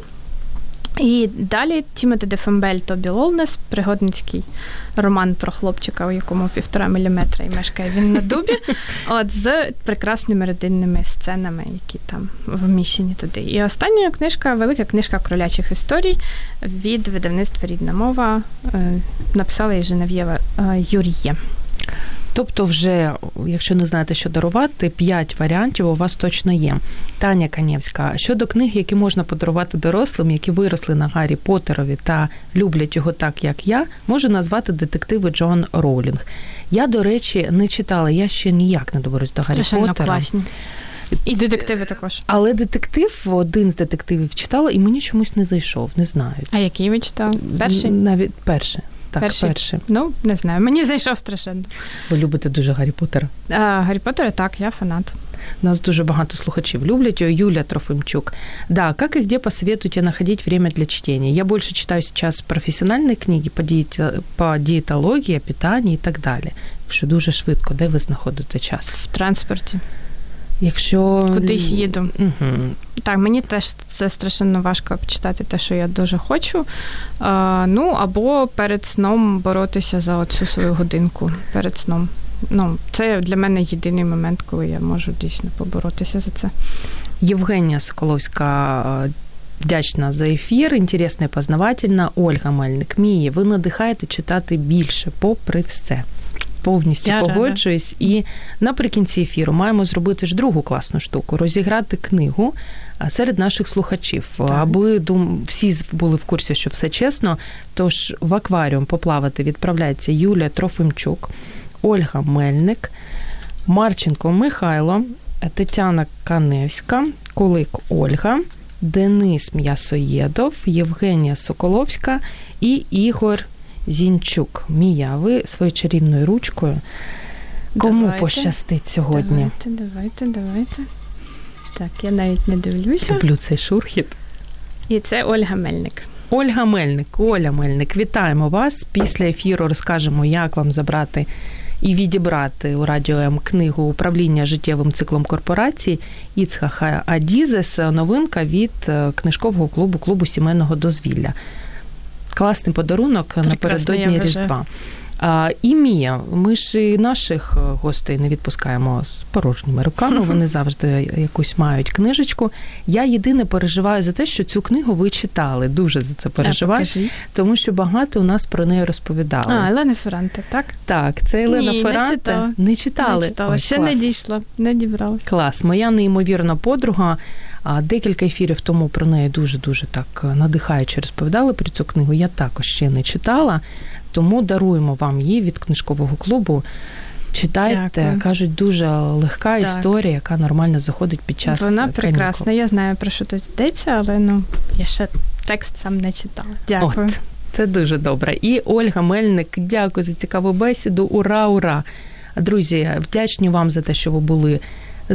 І далі Тімоте де Фомбель Тобі Лолнесс, пригодницький роман про хлопчика, у якому півтора міліметра і мешкає він на дубі, <laughs> от з прекрасними родинними сценами, які там вміщені туди. І остання книжка, велика книжка кролячих історій від видавництва Рідна мова. е, Написала її Женев'єва е, Юріє.
Тобто, вже, якщо не знаєте, що дарувати, п'ять варіантів у вас точно є. Таня Канєвська. Щодо книг, які можна подарувати дорослим, які виросли на Гаррі Поттерові та люблять його так, як я, можу назвати детективи Джон Роулінг. Я, до речі, не читала, я ще ніяк не доберусь до Гаррі Поттера.
класні. І детективи також.
Але детектив, один з детективів читала, і мені чомусь не зайшов, не знаю.
А який ви читали? Перший?
Навіть перший. Так,
Перший?
перший.
Ну, не знаю. Мені зайшов страшенно.
Ви любите дуже Гаррі Поттера.
А, Гаррі Поттер, так, я фанат.
Нас дуже багато слухачів люблять. Юля Трофимчук. Да, как и где посоветуете находить время для чтения? Я больше читаю сейчас профессиональные книги по, диете, по диетології, питанні і так далі. Якщо дуже швидко, де ви знаходите час?
В транспорті.
Якщо
Кудись їду.
Угу.
Так, мені теж це страшенно важко почитати те, що я дуже хочу. А, ну, або перед сном боротися за оцю свою годинку перед сном. Ну, це для мене єдиний момент, коли я можу дійсно поборотися за це.
Євгенія Соколовська вдячна за ефір, інтересно і познавательна. Ольга Мельник. Мії, ви надихаєте читати більше, попри все. Повністю погоджуюсь. І наприкінці ефіру маємо зробити ж другу класну штуку розіграти книгу серед наших слухачів, аби дум, всі були в курсі, що все чесно. Тож в акваріум поплавати відправляється Юлія Трофимчук, Ольга Мельник, Марченко Михайло, Тетяна Каневська, Кулик Ольга, Денис М'ясоєдов, Євгенія Соколовська і Ігор Зінчук. Мія, ви своєю чарівною ручкою. Кому
Давайте.
пощастить сьогодні?
Давайте, давайте, давайте. Так, я навіть не дивлюся.
Люблю цей шурхіт.
І це Ольга Мельник.
Ольга Мельник, Оля Мельник, вітаємо вас. Після ефіру розкажемо, як вам забрати і відібрати у радіо М книгу управління життєвим циклом корпорації Іцхаха Адізес. Новинка від е, книжкового клубу клубу сімейного дозвілля. Класний подарунок
Прекрасно,
напередодні. Різдва. А, і Мія, ми ж і наших е, гостей не відпускаємо з порожніми руками. <laughs> Вони завжди якусь мають книжечку. Я єдине переживаю за те, що цю книгу ви читали. Дуже за це переживаю,
А,
тому що багато у нас про неї розповідали.
А, Елена Ферранте, так?
Так, це Елена
Ні, не читала.
Не читали.
Не читала.
Ой,
Ще
клас.
не дійшла, не дібралась.
Клас, моя неймовірна подруга. Декілька ефірів тому про неї дуже дуже так надихаюче розповідали про цю книгу. Я також ще не читала, тому даруємо вам її від книжкового клубу. Читайте,
Дякую.
кажуть, дуже легка
Так.
історія, яка нормально заходить під час
Вона
канікул.
прекрасна. Я знаю про що тут йдеться, але ну я ще текст сам не читала. Дякую.
От, це дуже добре. І Ольга Мельник, дякую за цікаву бесіду. Ура, ура! Друзі, вдячні вам за те, що ви були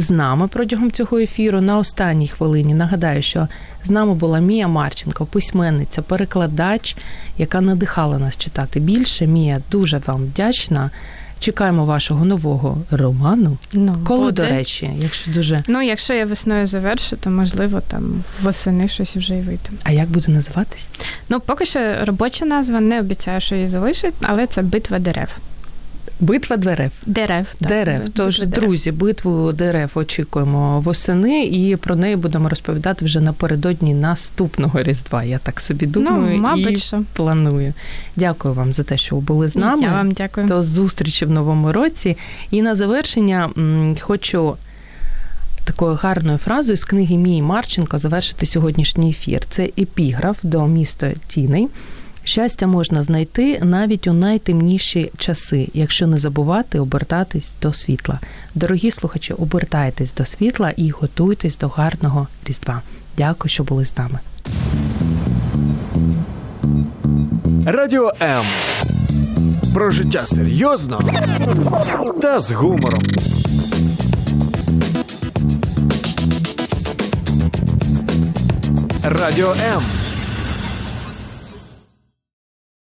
з нами протягом цього ефіру. На останній хвилині нагадаю, що з нами була Мія Марченко, письменниця, перекладач, яка надихала нас читати більше. Мія дуже вам вдячна. Чекаємо вашого нового роману.
Ну,
Коли,
буде.
до речі, якщо дуже.
Ну, якщо я весною завершу, то можливо там восени щось вже й вийде.
А як буде називатись?
Ну, поки що робоча назва, не обіцяю, що її залишить, але це битва дерев.
Битва дерев.
Дерев. так.
Дерев.
Битва
Тож,
дерев.
друзі, битву дерев очікуємо восени, і про неї будемо розповідати вже напередодні наступного різдва. Я так собі думаю
ну, мабуть,
і
що.
планую. Дякую вам за те, що ви були з нами.
Я вам дякую.
До зустрічі в новому році. І на завершення хочу такою гарною фразою з книги Мії Марченко завершити сьогоднішній ефір. Це епіграф до міста Тіней. Щастя можна знайти навіть у найтемніші часи, якщо не забувати обертатись до світла. Дорогі слухачі, обертайтесь до світла і готуйтесь до гарного різдва. Дякую, що були з нами.
Радіо М. Про життя серйозно та з гумором. Радіо М.